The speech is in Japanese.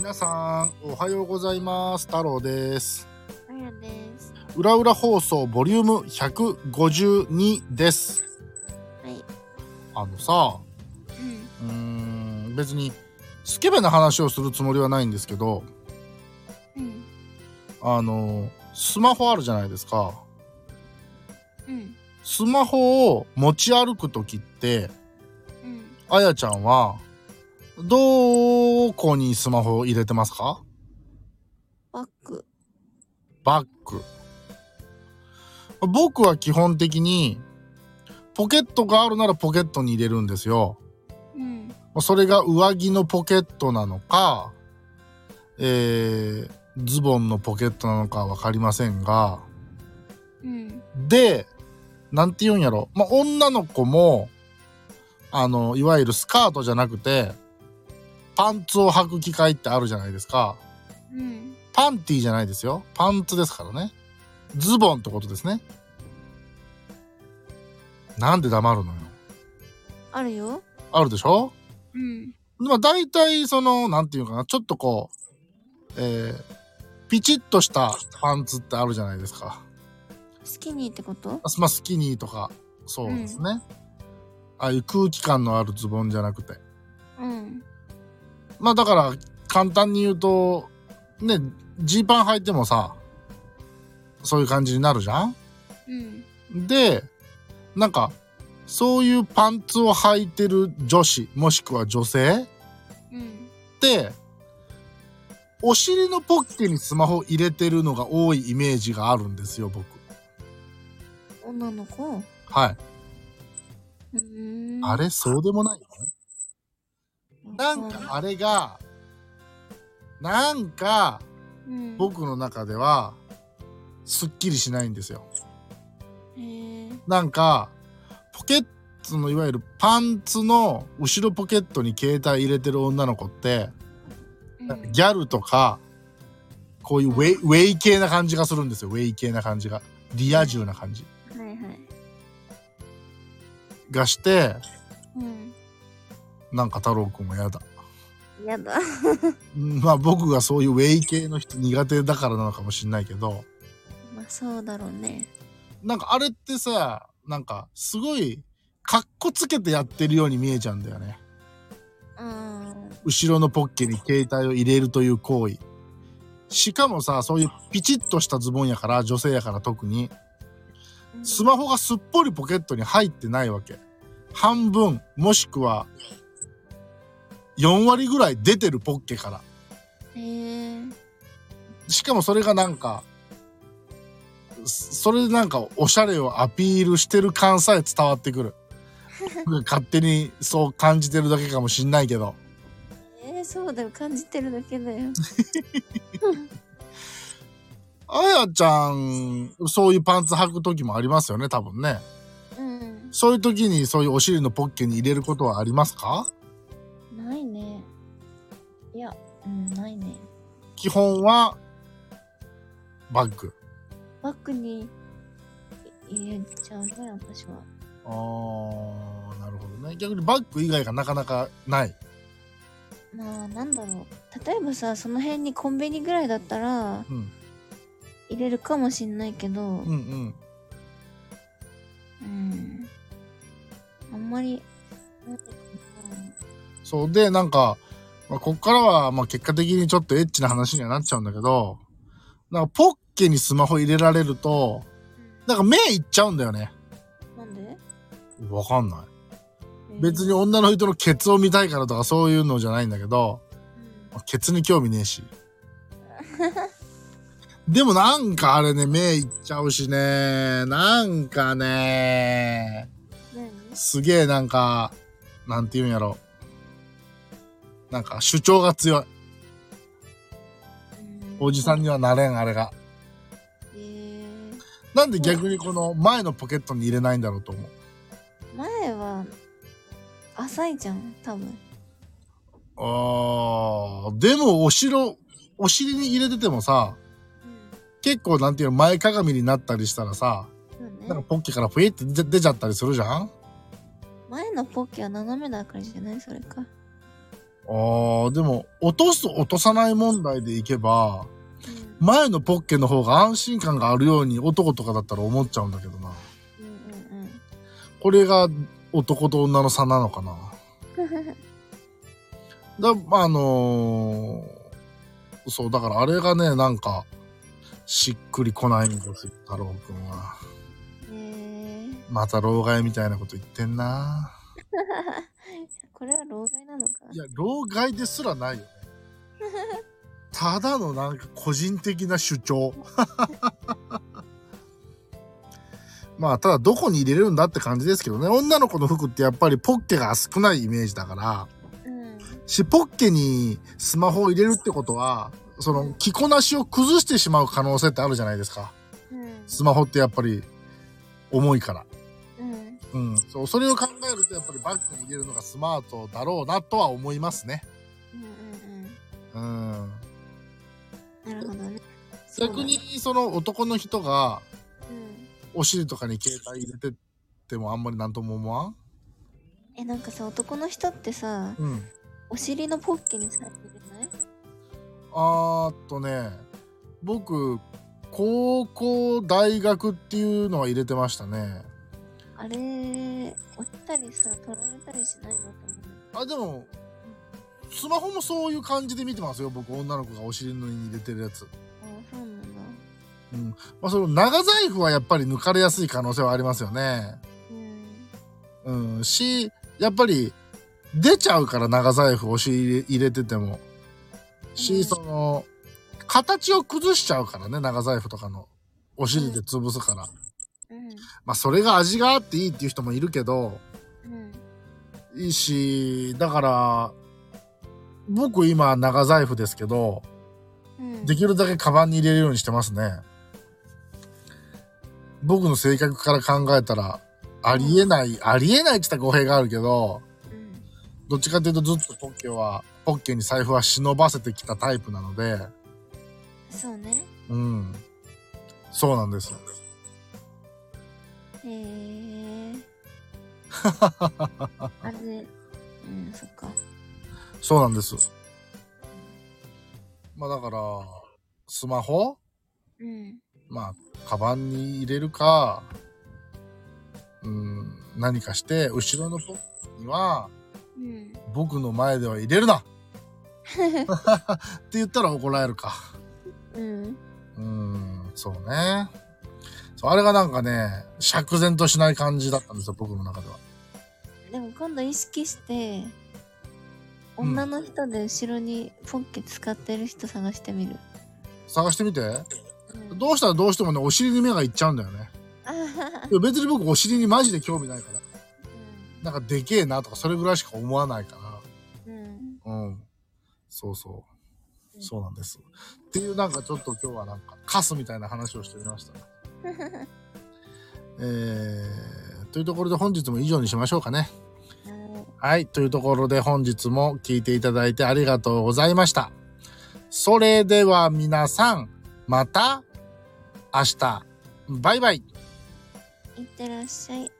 皆さん、おはようございます。太郎です。あやです。裏裏放送ボリューム152です。はい。あのさ、うん。うーん、別にスケベな話をするつもりはないんですけど、うん。あの、スマホあるじゃないですか。うん。スマホを持ち歩くときって、うん。あやちゃんは、どこにスマホを入れてますか？バッグ。バッグ。僕は基本的に、ポケットがあるならポケットに入れるんですよ。うん。それが上着のポケットなのか、えー、ズボンのポケットなのかわかりませんが、うん。で、なんて言うんやろ。まあ、女の子も、あの、いわゆるスカートじゃなくて、パンツを履く機会ってあるじゃないですか。うん。パンティーじゃないですよ。パンツですからね。ズボンってことですね。なんで黙るのよ。あるよ。あるでしょ？うん。まあ大体その、なんていうかな、ちょっとこう、えー、ピチッとしたパンツってあるじゃないですか。スキニーってこと？まあスキニーとか、そうですね。ああいう空気感のあるズボンじゃなくて。うん。まあだから、簡単に言うと、ね、ジーパン履いてもさ、そういう感じになるじゃん？うん。で、なんか、そういうパンツを履いてる女子、もしくは女性？うん。って、お尻のポッケにスマホ入れてるのが多いイメージがあるんですよ、僕。女の子？はい。あれ、そうでもないなわんかあれが、なんか、うん。僕の中では、すっきりしないんですよ。なんか、ポケットのいわゆるパンツの後ろポケットに携帯入れてる女の子って、うん。ギャルとか、こういうウェイウェイ系な感じがするんですよ。ウェイ系な感じが。リア充な感じはいはい。がして、うん。なんか太郎くんは嫌だ。やだ。うんまあ僕がそういうウェイ系の人苦手だからなのかもしんないけど、まあそうだろうね。なんかあれってさ、なんかすごい、かっこつけてやってるように見えちゃうんだよね。うん。後ろのポッケに携帯を入れるという行為。しかもさ、そういうピチッとしたズボンやから、女性やから特に、スマホがすっぽりポケットに入ってないわけ。半分、もしくは、4割ぐらい出てるポッケから。へえ。しかもそれがなんか、そそれでなんかおしゃれをアピールしてる感さえ伝わってくる。勝手にそう感じてるだけかもしんないけど。えー、そうだよ。感じてるだけだよ。あやちゃん、そういうパンツ履く時もありますよね、多分ね。うん。そういう時にそういうお尻のポッケに入れることはありますか？いや、うん、ないね。基本は、バッグ。バッグに入れちゃうね、私は。あー、なるほどね。逆にバッグ以外がなかなかない。まあ、なんだろう。例えばさ、その辺にコンビニぐらいだったらうん。入れるかもしんないけど、うんうん。うん。あんまり、そうで、なんか、まあ、こっからは、まあ、結果的にちょっとエッチな話にはなっちゃうんだけど、なんか、ポッケにスマホ入れられると、なんか目いっちゃうんだよね。な。なんで？わかんない。別に、女の人のケツを見たいからとかそういうのじゃないんだけど、うんケツに興味ねえし。でもなんかあれね、目いっちゃうしね、なんかね、何？すげえなんか、なんて言うんやろ。なんか主張が強い。おじさんにはなれん、あれが。えー、なんで逆にこの前のポケットに入れないんだろうと思う。前は、浅いじゃん、多分。あー、でもお城、お尻に入れててもさ、うん。結構なんていうの前かがみになったりしたらさ、そうなんかね。ポッケからふえって出出ちゃったりするじゃん？前のポッケは斜めだからじゃない？それか。ああ、でも、落とす落とさない問題でいけば、うん前のポッケの方が安心感があるように男とかだったら思っちゃうんだけどな。うんうんこれが男と女の差なのかな。う んだ、まあ、あのーそう、だからあれがね、なんか、しっくりこないんですよ、太郎くんは。えー、また老害みたいなこと言ってんな。これは老害なのか？いや、老害ですらないよね。ただのなんか個人的な主張。まあ、ただどこに入れるんだって感じですけどね。女の子の服ってやっぱりポッケが少ないイメージだから。うんし、ポッケにスマホを入れるってことは、その着こなしを崩してしまう可能性ってあるじゃないですか。うんスマホってやっぱり重いから。うんうん。そう、それを考えるとやっぱりバッグに入れるのがスマートだろうなとは思いますね。うんうんうんうん。なるほどね逆にその男の人がうんお尻とかに携帯入れてってもあんまりなんとも思わん？えなんかさ男の人ってさうん。お尻のポッケにさ入れない？あーっとね、僕、高校、大学っていうのは入れてましたね。あれ落ちたりさ取られたりしないのと思うあ、でも、スマホもそういう感じで見てますよ。僕、女の子がお尻のに入れてるやつ。あそうなんだうん。まあ、その長財布はやっぱり抜かれやすい可能性はありますよね。うんうん。し、やっぱり、出ちゃうから長財布お尻入れてても。し、うんその、形を崩しちゃうからね、長財布とかの。お尻で潰すから。うんまあ、それが味があっていいっていう人もいるけど、うんいいし、だから、僕今長財布ですけど、うんできるだけカバンに入れるようにしてますね。僕の性格から考えたら、ありえない、ありえないって言ったら語弊があるけど、うんどっちかというとずっとポッケは、ポッケに財布は忍ばせてきたタイプなので、そうねうん。そうなんです。へえ あれうんそっか。そうなんです。まあだから、スマホ？うん。まあ、カバンに入れるか、うん、何かして、後ろのポッケには、うん。僕の前では入れるな。って言ったら怒られるか。うん。うん、そうね。そう、あれがなんかね、釈然としない感じだったんですよ、僕の中では。でも今度意識してうん女の人で後ろにポッケ使ってる人探してみる、探してみて？うん、どうしたらどうしてもね、お尻に目がいっちゃうんだよね。別に僕お尻にマジで興味ないから。うなんかでけえなとか、それぐらいしか思わないかんうんら。うん。そうそう。うんそうなんです。っていうなんかちょっと今日はなんかカスみたいな話をしてみました。えー、というところで本日も以上にしましょうかね。はい。というところで本日も聞いていただいてありがとうございました。それでは皆さん、また明日。バイバイ。いってらっしゃい